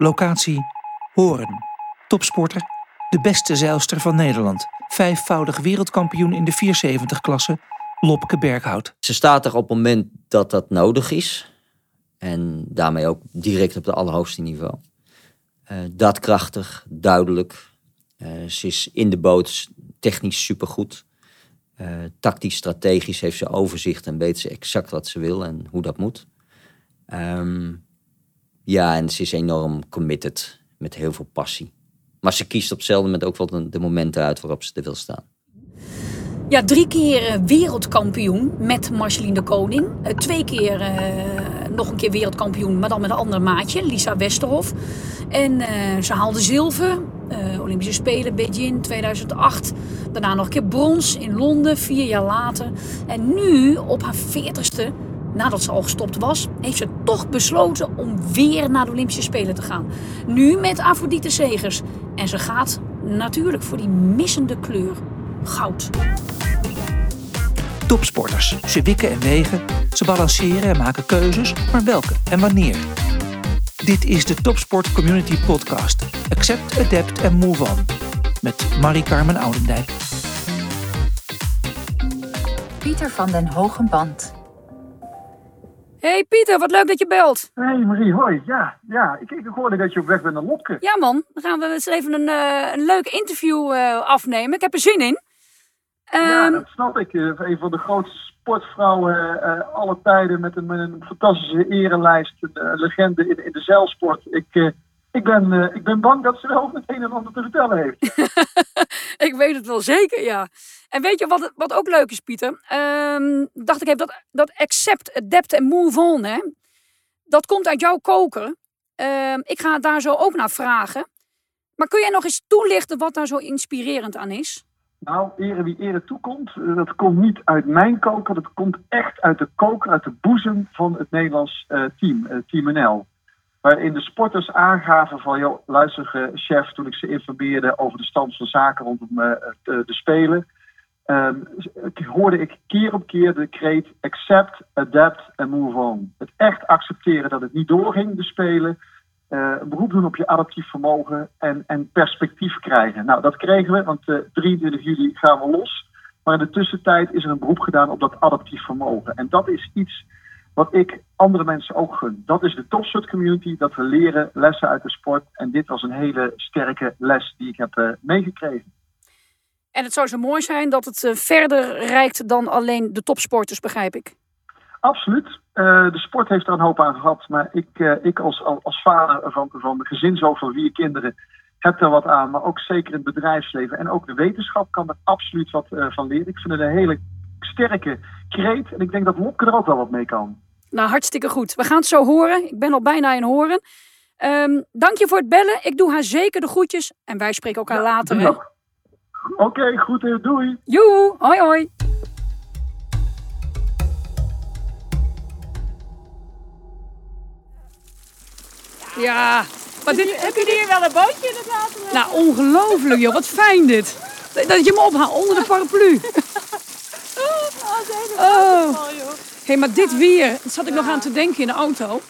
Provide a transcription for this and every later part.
Locatie Horen. Topsporter, de beste zeilster van Nederland. Vijfvoudig wereldkampioen in de 470-klasse, Lopke Berghout. Ze staat er op het moment dat dat nodig is. En daarmee ook direct op het allerhoogste niveau. Uh, daadkrachtig, duidelijk. Uh, ze is in de boot technisch supergoed. Uh, tactisch, strategisch heeft ze overzicht en weet ze exact wat ze wil en hoe dat moet. Um, ja, en ze is enorm committed met heel veel passie. Maar ze kiest op hetzelfde moment ook wel de, momenten uit waarop ze er wil staan. Ja, drie keer wereldkampioen met Marceline de Koning. Twee keer uh, nog een keer wereldkampioen, maar dan met een ander maatje, Lisa Westerhof. En ze haalde zilver, Olympische Spelen, Beijing 2008. Daarna nog een keer brons in Londen, vier jaar later. En nu, op haar veertigste, nadat ze al gestopt was, heeft ze toch besloten om weer naar de Olympische Spelen te gaan. Nu met Afrodite Zegers. En ze gaat natuurlijk voor die missende kleur. Goud. Topsporters. Ze wikken en wegen, ze balanceren en maken keuzes, maar welke en wanneer? Dit is de Topsport Community Podcast. Accept, Adapt en Move On. Met Marie-Carmen Oudendijk. Pieter van den Hogenband. Hey Pieter, wat leuk dat je belt. Hey Marie, hoi. Ja, ja ik, ik hoorde dat je op weg bent naar Lopke. Ja man, dan gaan we eens even een, uh, een leuk interview uh, afnemen. Ik heb er zin in. Ja, um, dat snap ik. Uh, een van de grootste sportvrouwen alle tijden met een, met een fantastische erenlijst. Een legende in, in de zeilsport. Ik, ik, ben, ik ben bang dat ze wel het een en ander te vertellen heeft. ik weet het wel zeker, ja. En weet je wat, wat ook leuk is, Pieter? Um, dacht ik even, dat, dat accept, adapt en move on, hè? dat komt uit jouw koker. Um, ik ga daar zo ook naar vragen. Maar kun jij nog eens toelichten wat daar zo inspirerend aan is? Nou, ere wie ere toekomt, dat komt niet uit mijn koker. Dat komt echt uit de koker, uit de boezem van het Nederlands uh, team, uh, Team NL. Waarin de sporters aangaven van, joh, luister chef, toen ik ze informeerde over de stand van zaken rondom de Spelen um, hoorde ik keer op keer de kreet accept, adapt en move on. Het echt accepteren dat het niet doorging, de spelen. Uh, een beroep doen op je adaptief vermogen en, en perspectief krijgen. Nou, dat kregen we, want uh, eh, 23 juli gaan we los. Maar in de tussentijd is er een beroep gedaan op dat adaptief vermogen. En dat is iets wat ik andere mensen ook gun. Dat is de topsport community, dat we leren lessen uit de sport. En dit was een hele sterke les die ik heb uh, meegekregen. En het zou zo mooi zijn dat het eh, verder reikt dan alleen de topsporters, begrijp ik. Absoluut. Uh, de sport heeft er een hoop aan gehad. Maar ik, uh, ik als, als vader van, van een gezin zo van vier kinderen heb er wat aan. Maar ook zeker in het bedrijfsleven. En ook de wetenschap kan er absoluut wat uh, van leren. Ik vind het een hele sterke kreet. En ik denk dat Lopke er ook wel wat mee kan. Nou, hartstikke goed. We gaan het zo horen. Ik ben al bijna in horen. Um, dank je voor het bellen. Ik doe haar zeker de groetjes. En wij spreken elkaar ja, later. Oké, okay, goed. Doei. Joe, hoi hoi. Ja, maar dit, heb je hier wel een bootje in het water? Nou, ongelooflijk joh. Wat fijn dit. Dat je me ophaalt onder de paraplu. oh, oh. hey, maar dit weer, dat zat ik nog aan te denken in de auto.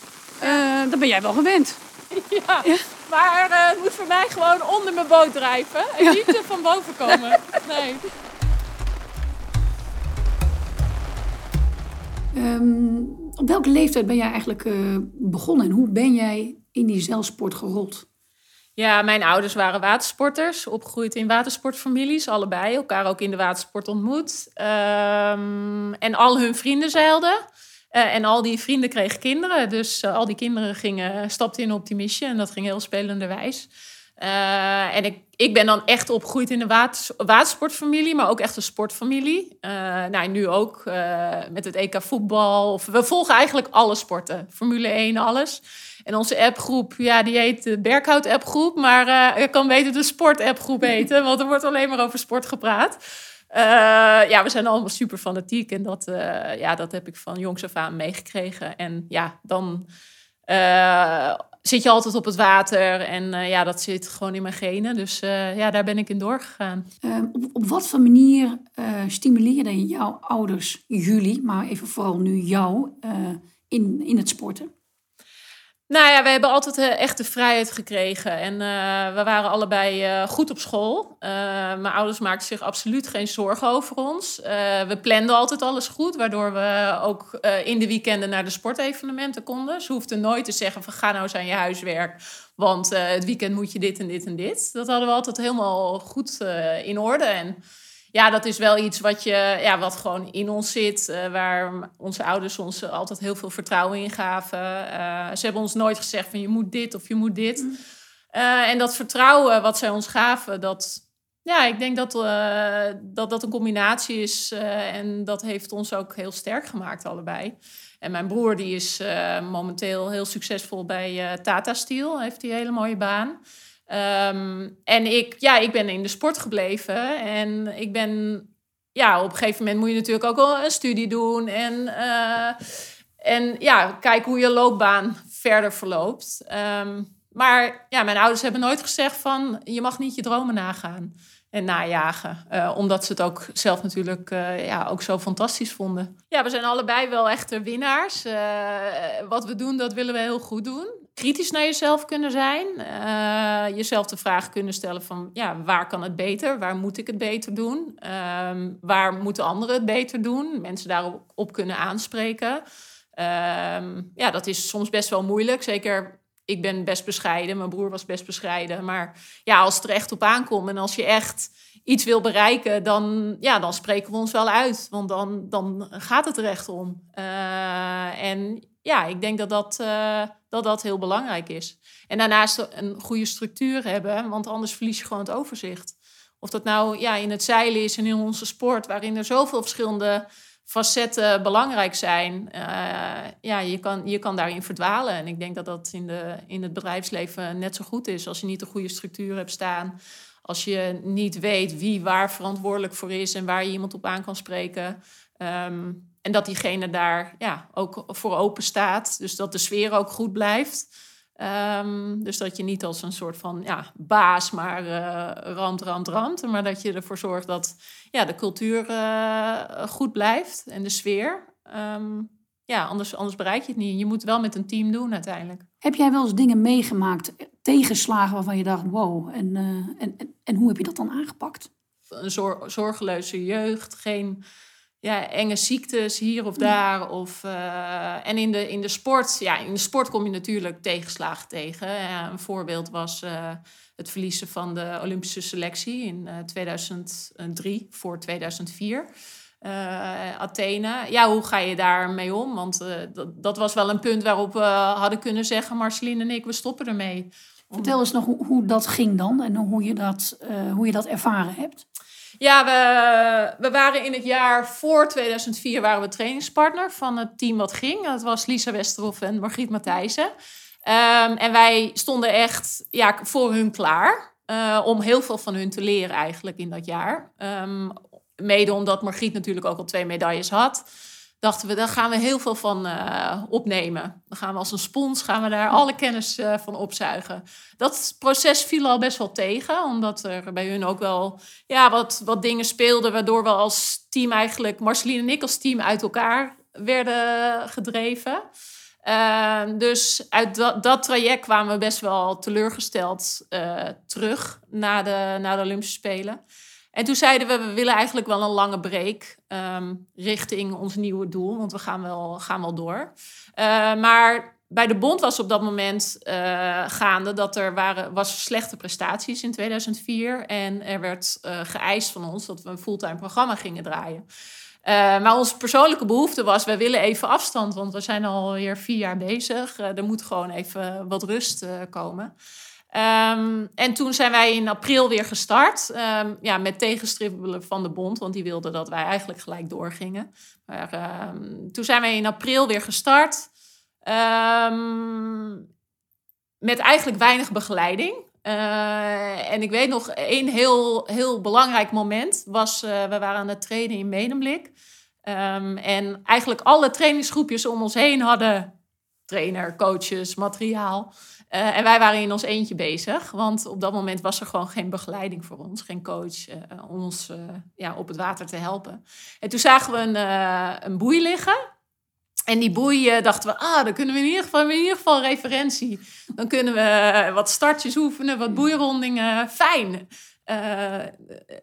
Uh, dat ben jij wel gewend. Ja. Maar uh, het moet voor mij gewoon onder mijn boot drijven. En ja. niet van boven komen. Nee. Um, op welke leeftijd ben jij eigenlijk uh, begonnen en hoe ben jij in die zeilsport gerold? Ja, mijn ouders waren watersporters, opgegroeid in watersportfamilies, allebei, elkaar ook in de watersport ontmoet. Um, en al hun vrienden zeilden. Uh, en al die vrienden kregen kinderen. Dus uh, al die kinderen gingen, stapten in optimisme. En dat ging heel spelenderwijs. Uh, en ik, ik ben dan echt opgegroeid in een water, watersportfamilie, maar ook echt een sportfamilie. nou, nu ook met het EK voetbal. Of, we volgen eigenlijk alle sporten. Formule 1, alles. En onze appgroep, ja, die heet de Berkhout appgroep. Maar ik kan beter de sport appgroep heten, want er wordt alleen maar over sport gepraat. Uh, ja, we zijn allemaal super fanatiek en dat, uh, ja, dat heb ik van jongs af aan meegekregen. En ja, dan uh, zit je altijd op het water en ja, dat zit gewoon in mijn genen. Dus ja, daar ben ik in doorgegaan. Op, op, wat voor manier stimuleerden jouw ouders jullie, maar even vooral nu jou, in, in het sporten? Nou ja, we hebben altijd uh, echt de vrijheid gekregen. En uh, we waren allebei uh, goed op school. mijn ouders maakten zich absoluut geen zorgen over ons. we planden altijd alles goed, waardoor we ook in de weekenden naar de sportevenementen konden. Ze hoefden nooit te zeggen van ga nou eens aan je huiswerk. Want het weekend moet je dit en dit en dit. Dat hadden we altijd helemaal goed in orde. En ja, dat is wel iets wat, je, ja, wat gewoon in ons zit. Uh, waar onze ouders ons altijd heel veel vertrouwen in gaven. Uh, ze hebben ons nooit gezegd van je moet dit of je moet dit. Uh, en dat vertrouwen wat zij ons gaven, dat, ja, ik denk dat dat, dat een combinatie is. en dat heeft ons ook heel sterk gemaakt, allebei. En mijn broer die is momenteel heel succesvol bij Tata Steel. Heeft die een hele mooie baan. Um, en ik, ja, ik ben in de sport gebleven. En ik ben, ja, op een gegeven moment moet je natuurlijk ook wel een studie doen. En, uh, en ja, kijken hoe je loopbaan verder verloopt. Um, maar ja, mijn ouders hebben nooit gezegd van je mag niet je dromen nagaan en najagen. Uh, omdat ze het ook zelf natuurlijk uh, ja, ook zo fantastisch vonden. Ja, we zijn allebei wel echte winnaars. Wat we doen, dat willen we heel goed doen kritisch naar jezelf kunnen zijn. Uh, jezelf de vraag kunnen stellen van ja, waar kan het beter? Waar moet ik het beter doen? Um, waar moeten anderen het beter doen? Mensen daarop op kunnen aanspreken. Um, ja, dat is soms best wel moeilijk. Zeker, ik ben best bescheiden. Mijn broer was best bescheiden. Maar ja, als het er echt op aankomt en als je echt iets wil bereiken, dan, ja, dan spreken we ons wel uit. Want dan, dan gaat het er echt om. Uh, en ja, ik denk dat dat, uh, dat dat heel belangrijk is. En daarnaast een goede structuur hebben, want anders verlies je gewoon het overzicht. Of dat nou ja, in het zeilen is en in onze sport, waarin er zoveel verschillende facetten belangrijk zijn. Uh, ja, je kan, je kan daarin verdwalen. En ik denk dat dat in, de, in het bedrijfsleven net zo goed is. Als je niet een goede structuur hebt staan. Als je niet weet wie waar verantwoordelijk voor is en waar je iemand op aan kan spreken. Um, en dat diegene daar ja, ook voor open staat. Dus dat de sfeer ook goed blijft. Um, dus dat je niet als een soort van ja, baas, maar uh, rand, rand, rand. Maar dat je ervoor zorgt dat ja, de cultuur uh, goed blijft en de sfeer. Um, ja, anders, anders bereik je het niet. Je moet het wel met een team doen uiteindelijk. Heb jij wel eens dingen meegemaakt, tegenslagen waarvan je dacht, wow, en, uh, en, en, en, hoe heb je dat dan aangepakt? Een zor zorgeloze jeugd, geen ja, enge ziektes hier of daar. Of, uh, en in de, in de sport, ja, in de sport kom je natuurlijk tegenslagen tegen. Een voorbeeld was uh, het verliezen van de Olympische selectie in uh, eh, 2003 voor 2004. Athene. Ja, hoe ga je daarmee om? Want dat, dat was wel een punt waarop we hadden kunnen zeggen, Marceline en ik, we stoppen ermee. Vertel eens nog hoe, hoe dat ging dan en hoe je dat, hoe je dat ervaren hebt. Ja, we, waren in het jaar voor 2004 waren we trainingspartner van het team wat ging. Dat was Lisa Westerhoff en Margriet Matthijssen. Um, en wij stonden echt ja, voor hun klaar. Uh, om heel veel van hun te leren eigenlijk in dat jaar. Um, mede omdat Margriet natuurlijk ook al twee medailles had dachten we, daar gaan we heel veel van uh, opnemen. Dan gaan we als een spons, gaan we daar alle kennis uh, van opzuigen. Dat proces viel al best wel tegen, omdat er bij hun ook wel ja, wat, wat dingen speelden, waardoor we als team eigenlijk, Marceline en ik als team, uit elkaar werden gedreven. Uh, dus uit dat, dat, traject kwamen we best wel teleurgesteld terug na de, na de Olympische Spelen. En toen zeiden we, we willen eigenlijk wel een lange break um, richting ons nieuwe doel, want we gaan wel, gaan wel door. Uh, maar bij de bond was op dat moment uh, gaande dat er waren, was slechte prestaties in 2004. En er werd uh, geëist van ons dat we een fulltime programma gingen draaien. maar onze persoonlijke behoefte was, we willen even afstand, want we zijn alweer vier jaar bezig. er moet gewoon even wat rust komen. Um, en toen zijn wij in april weer gestart. Um, ja, met tegenstribbelen van de bond, want die wilden dat wij eigenlijk gelijk doorgingen. Maar um, toen zijn wij in april weer gestart. met eigenlijk weinig begeleiding. Uh, en ik weet nog, één heel, heel belangrijk moment was... Uh, we waren aan het trainen in Medemblik. en eigenlijk alle trainingsgroepjes om ons heen hadden... trainer, coaches, materiaal... Uh, en wij waren in ons eentje bezig, want op dat moment was er gewoon geen begeleiding voor ons, geen coach uh, om ons uh, ja, op het water te helpen. En toen zagen we een, een boei liggen. En die boei eh, dachten we, ah, dan kunnen we in ieder geval, in ieder geval referentie. Dan kunnen we eh, wat startjes oefenen, wat boeirondingen. Fijn. Eh,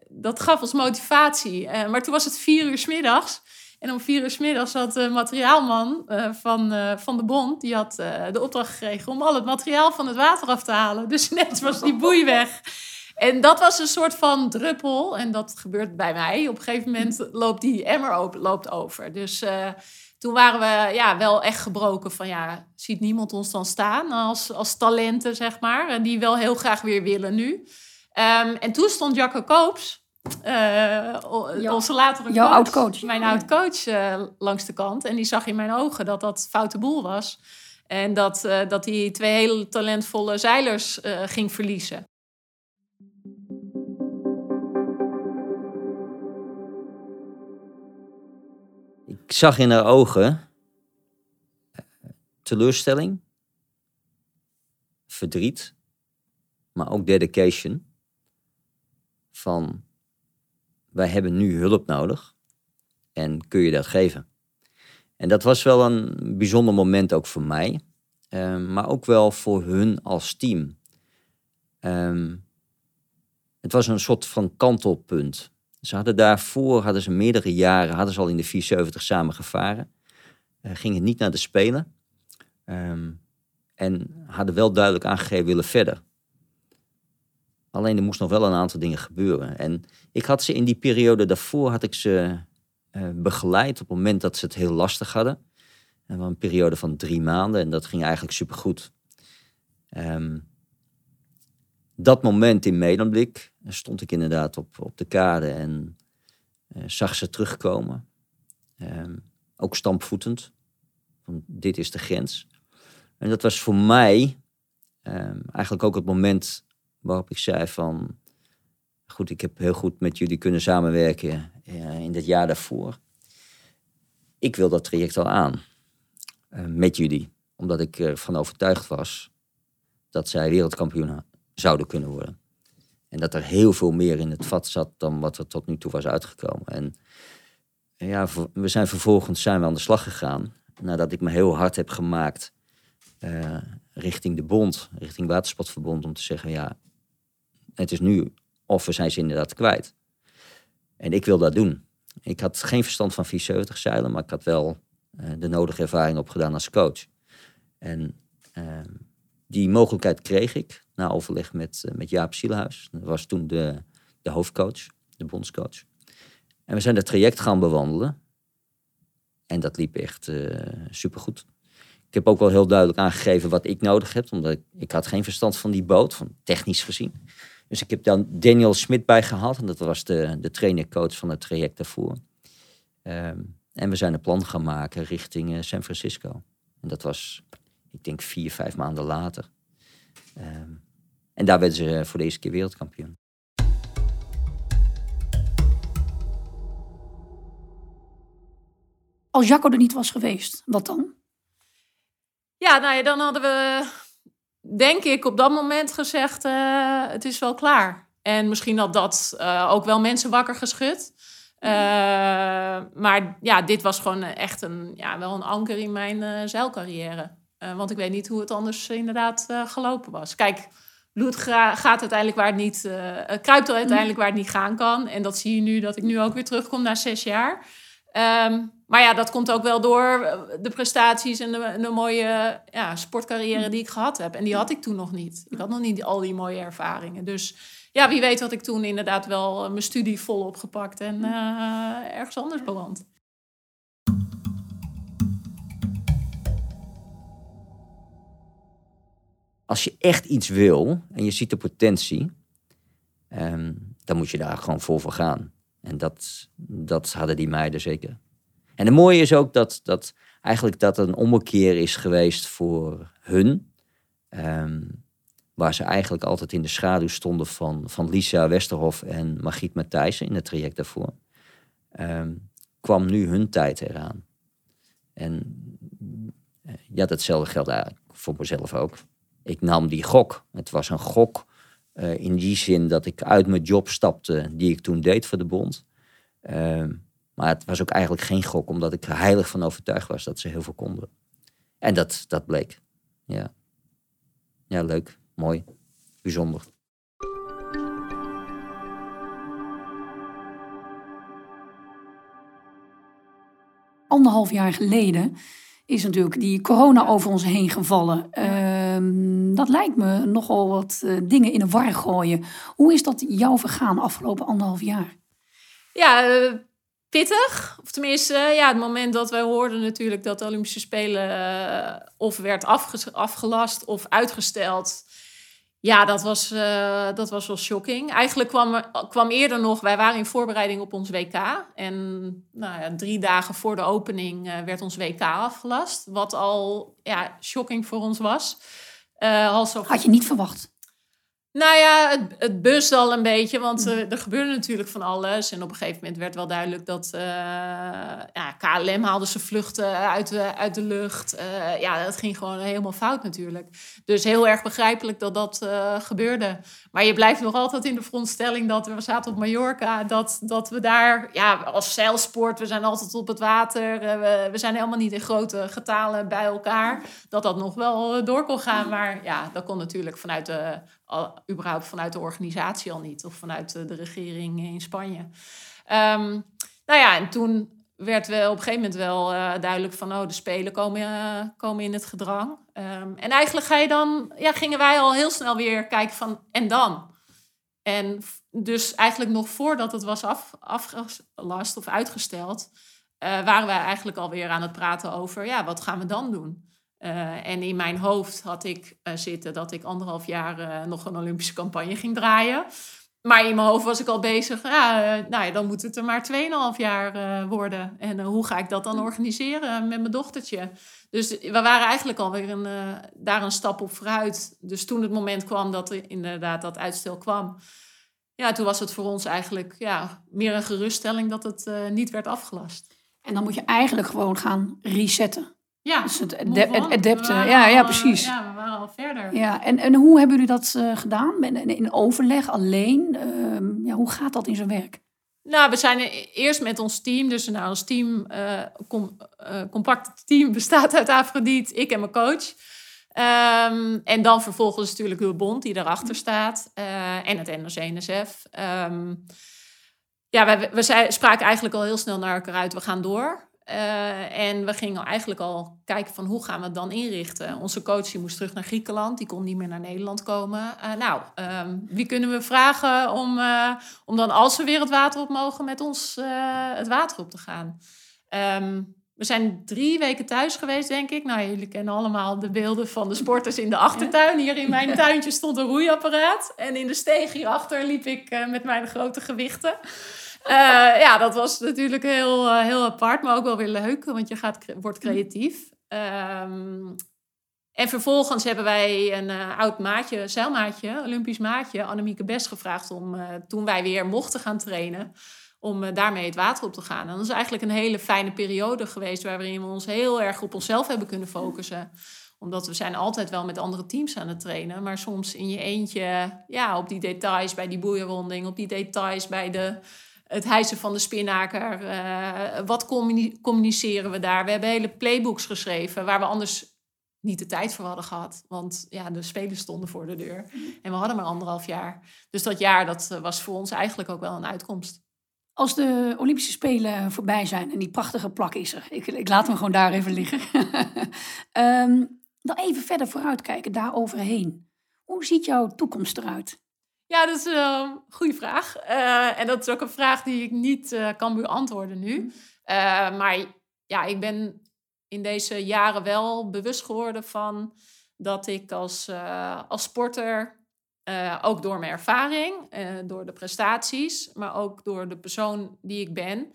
dat gaf ons motivatie. Eh, maar toen was het vier uur 's middags. En om vier uur middags had de materiaalman eh, van, eh, van de bond... die had eh, de opdracht gekregen om al het materiaal van het water af te halen. Dus net was die boei weg. En dat was een soort van druppel. En dat gebeurt bij mij. Op een gegeven moment loopt die emmer loopt over. Dus toen waren we ja, wel echt gebroken van... ja, ziet niemand ons dan staan als, als talenten, zeg maar. En die wel heel graag weer willen nu. Ehm, en toen stond Jacco Koops... eh, onze latere jouw coach, oud-coach. Mijn oud-coach eh, langs de kant. En die zag in mijn ogen dat dat foute boel was. En dat, eh, dat hij twee hele talentvolle zeilers eh, ging verliezen. Ik zag in haar ogen teleurstelling, verdriet, maar ook dedication. Van wij hebben nu hulp nodig en kun je dat geven? En dat was wel een bijzonder moment ook voor mij, eh, maar ook wel voor hun als team. Ehm, het was een soort van kantelpunt. Ze hadden daarvoor, hadden ze meerdere jaren, hadden ze al in de 470 samen gevaren. Eh, gingen niet naar de Spelen. Ehm, en hadden wel duidelijk aangegeven willen verder. Alleen er moest nog wel een aantal dingen gebeuren. En ik had ze in die periode daarvoor, had ik ze eh, begeleid op het moment dat ze het heel lastig hadden. En een periode van drie maanden en dat ging eigenlijk supergoed. Ehm dat moment in Medemblik stond ik inderdaad op, op de kade en eh, zag ze terugkomen. Ehm, ook stampvoetend. Dit is de grens. En dat was voor mij ehm, eigenlijk ook het moment waarop ik zei van... Goed, ik heb heel goed met jullie kunnen samenwerken eh, in dit jaar daarvoor. Ik wil dat traject al aan. eh, met jullie. Omdat ik ervan overtuigd was dat zij wereldkampioen zouden kunnen worden. En dat er heel veel meer in het vat zat dan wat er tot nu toe was uitgekomen. En ja, we zijn vervolgens zijn we aan de slag gegaan. Nadat ik me heel hard heb gemaakt eh, richting de bond, richting Watersportverbond, om te zeggen, ja, het is nu of we zijn ze inderdaad kwijt. En ik wil dat doen. Ik had geen verstand van 470 zeilen, maar ik had wel eh, de nodige ervaring opgedaan als coach. En ehm, die mogelijkheid kreeg ik na overleg met, eh, met Jaap Zielhuis. Dat was toen de, de hoofdcoach, de bondscoach. En we zijn dat traject gaan bewandelen. En dat liep echt eh supergoed. Ik heb ook wel heel duidelijk aangegeven wat ik nodig heb. Omdat ik, ik had geen verstand van die boot, van technisch gezien. Dus ik heb dan Daniel Smit bijgehaald. En dat was de, de trainer-coach van het traject daarvoor. Ehm, en we zijn een plan gaan maken richting eh, San Francisco. En dat was, ik denk, vier, vijf maanden later. Ehm, en daar werden ze voor de eerste keer wereldkampioen. Als Jacco er niet was geweest, wat dan? Ja, nou ja, dan hadden we, denk ik, op dat moment gezegd: eh, het is wel klaar. En misschien had dat eh, ook wel mensen wakker geschud. Eh, maar ja, dit was gewoon echt een, ja, wel een anker in mijn zeilcarrière. Want ik weet niet hoe het anders inderdaad gelopen was. Kijk, bloed gaat uiteindelijk waar het niet, kruipt er uiteindelijk waar het niet gaan kan. En dat zie je nu dat ik nu ook weer terugkom na zes jaar. Ehm, maar ja, dat komt ook wel door eh, de prestaties en de, de mooie ja, sportcarrière die ik gehad heb. En die had ik toen nog niet. Ik had nog niet al die mooie ervaringen. Dus ja, wie weet had ik toen inderdaad wel eh, mijn studie vol opgepakt en eh, ergens anders beland. Als je echt iets wil en je ziet de potentie, ehm, dan moet je daar gewoon vol voor gaan. En dat, dat hadden die meiden zeker. En het mooie is ook dat, dat eigenlijk dat een ommekeer is geweest voor hun. ehm, waar ze eigenlijk altijd in de schaduw stonden van, van Lisa Westerhof en Margriet Matthijssen in het traject daarvoor. ehm, kwam nu hun tijd eraan. En eh, ja, datzelfde geldt eigenlijk voor mezelf ook. Ik nam die gok. Het was een gok eh, in die zin dat ik uit mijn job stapte die ik toen deed voor de bond. Ehm, Maar het was ook eigenlijk geen gok, omdat ik er heilig van overtuigd was dat ze heel veel konden. En dat, dat bleek. Ja. ja, leuk, mooi, bijzonder. Anderhalf jaar geleden is natuurlijk die corona over ons heen gevallen. Ehm, dat lijkt me nogal wat eh, dingen in de war gooien. Hoe is dat jou vergaan afgelopen anderhalf jaar? Ja, eh, pittig. Of tenminste, ja, het moment dat wij hoorden natuurlijk dat de Olympische Spelen eh, of werd afge- afgelast of uitgesteld. Ja, dat was, dat was wel shocking. Eigenlijk kwam, kwam eerder nog, wij waren in voorbereiding op ons WK. En nou ja, drie dagen voor de opening werd ons WK afgelast. Wat al ja, shocking voor ons was. Eh, Had je niet verwacht? Nou ja, het, het al een beetje, want eh, er gebeurde natuurlijk van alles. En op een gegeven moment werd wel duidelijk dat eh, ja, KLM haalde zijn vluchten uit de, uit de lucht. Eh, ja, dat ging gewoon helemaal fout natuurlijk. Dus heel erg begrijpelijk dat dat gebeurde. Maar je blijft nog altijd in de veronderstelling dat we zaten op Mallorca, dat, dat we daar, ja, als zeilsport, we zijn altijd op het water. we, we zijn helemaal niet in grote getalen bij elkaar. Dat dat nog wel door kon gaan. Maar ja, dat kon natuurlijk vanuit de al, überhaupt vanuit de organisatie al niet. Of vanuit de, regering in Spanje. Ehm, nou ja, en toen werd wel op een gegeven moment wel eh, duidelijk van... oh, de Spelen komen, eh, komen in het gedrang. Ehm, en eigenlijk ga je dan, ja, gingen wij al heel snel weer kijken van... en dan? En dus eigenlijk nog voordat het was af, afgelast of uitgesteld... eh, waren wij eigenlijk alweer aan het praten over... ja, wat gaan we dan doen? Eh, en in mijn hoofd had ik eh, zitten dat ik anderhalf jaar eh, nog een Olympische campagne ging draaien. Maar in mijn hoofd was ik al bezig, ja, nou ja, dan moet het er maar 2,5 jaar worden. En hoe ga ik dat dan organiseren met mijn dochtertje? Dus we waren eigenlijk alweer een, daar een stap op vooruit. Dus toen het moment kwam dat er inderdaad dat uitstel kwam... Ja, toen was het voor ons eigenlijk ja, meer een geruststelling dat het niet werd afgelast. En dan moet je eigenlijk gewoon gaan resetten. Ja, Dus het adapten. Waren Ja, ja, precies. Ja, we waren al verder. Ja, en, en hoe hebben jullie dat eh, gedaan? In, in overleg, alleen? Ehm, ja, hoe gaat dat in zijn werk? Nou, we zijn eerst met ons team. Dus nou, ons team, com, eh, compact team bestaat uit Afrodite, ik en mijn coach. Ehm, en dan vervolgens natuurlijk de bond die daarachter staat. en het NRC-NSF. Ehm, ja, we, we spraken eigenlijk al heel snel naar elkaar uit. We gaan door. Eh, en we gingen eigenlijk al kijken van hoe gaan we het dan inrichten. Onze coach die moest terug naar Griekenland. Die kon niet meer naar Nederland komen. Eh, nou, ehm, wie kunnen we vragen om, eh, om dan als we weer het water op mogen met ons het water op te gaan? Ehm, we zijn drie weken thuis geweest, denk ik. Nou, jullie kennen allemaal de beelden van de sporters in de achtertuin. Hier in mijn tuintje stond een roeiapparaat. En in de steeg hierachter liep ik met mijn grote gewichten. Eh, ja, dat was natuurlijk heel, eh, heel apart, maar ook wel weer leuk, want je gaat, wordt creatief. Ehm, en vervolgens hebben wij een eh, oud maatje, zeilmaatje, Olympisch maatje, Annemieke Best gevraagd om, toen wij weer mochten gaan trainen, om daarmee het water op te gaan. En dat is eigenlijk een hele fijne periode geweest, waarin we ons heel erg op onszelf hebben kunnen focussen omdat we zijn altijd wel met andere teams aan het trainen. Maar soms in je eentje, ja, op die details bij die boeierronding, op die details bij de, het hijsen van de spinnaker. eh, wat communi- communiceren we daar? We hebben hele playbooks geschreven waar we anders niet de tijd voor hadden gehad. Want ja, de spelers stonden voor de deur. En we hadden maar anderhalf jaar. Dus dat jaar, dat eh, was voor ons eigenlijk ook wel een uitkomst. Als de Olympische Spelen voorbij zijn en die prachtige plak is er. Ik, ik laat hem gewoon daar even liggen. Ehm, dan even verder vooruitkijken, daar overheen. Hoe ziet jouw toekomst eruit? Ja, dat is een goede vraag. Eh, en dat is ook een vraag die ik niet eh, kan beantwoorden nu. Eh, maar ja, ik ben in deze jaren wel bewust geworden van dat ik als, als sporter, ook door mijn ervaring, door de prestaties, maar ook door de persoon die ik ben,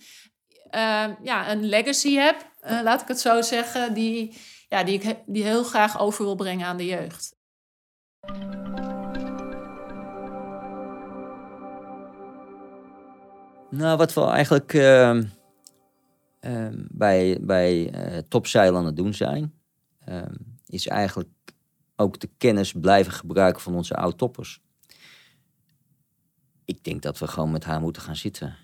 ja, een legacy heb, laat ik het zo zeggen, die, ja, die ik die heel graag over wil brengen aan de jeugd. Nou, wat we eigenlijk ehm, ehm, bij, bij het doen zijn, ehm, is eigenlijk ook de kennis blijven gebruiken van onze oud-toppers. Ik denk dat we gewoon met haar moeten gaan zitten.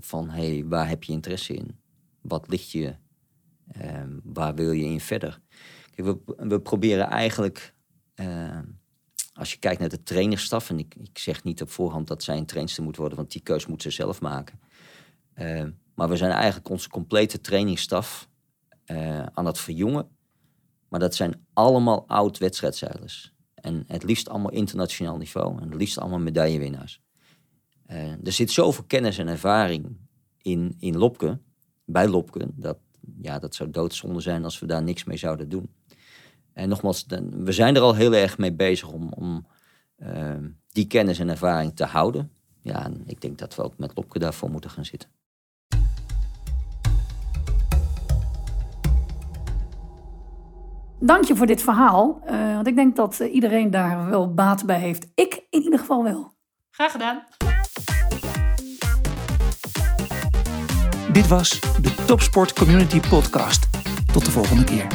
Van hey, waar heb je interesse in? Wat ligt je? Waar wil je in verder? Kijk, we, we proberen eigenlijk, als je kijkt naar de trainerstaf, en ik, ik zeg niet op voorhand dat zij een trainster moet worden, want die keus moet ze zelf maken. Ehm, maar we zijn eigenlijk onze complete trainingsstaf eh, aan het verjongen. Maar dat zijn allemaal oud wedstrijdzeilers. En het liefst allemaal internationaal niveau. En het liefst allemaal medaillewinnaars. Uh, er zit zoveel kennis en ervaring in, in Lopke, bij Lopke, dat, ja, dat zou doodzonde zijn als we daar niks mee zouden doen. En nogmaals, we zijn er al heel erg mee bezig om, om uh, die kennis en ervaring te houden. Ja, en ik denk dat we ook met Lopke daarvoor moeten gaan zitten. Dank je voor dit verhaal. Uh, want ik denk dat uh, iedereen daar wel baat bij heeft. Ik in ieder geval wel. Graag gedaan. Dit was de Topsport Community Podcast. Tot de volgende keer.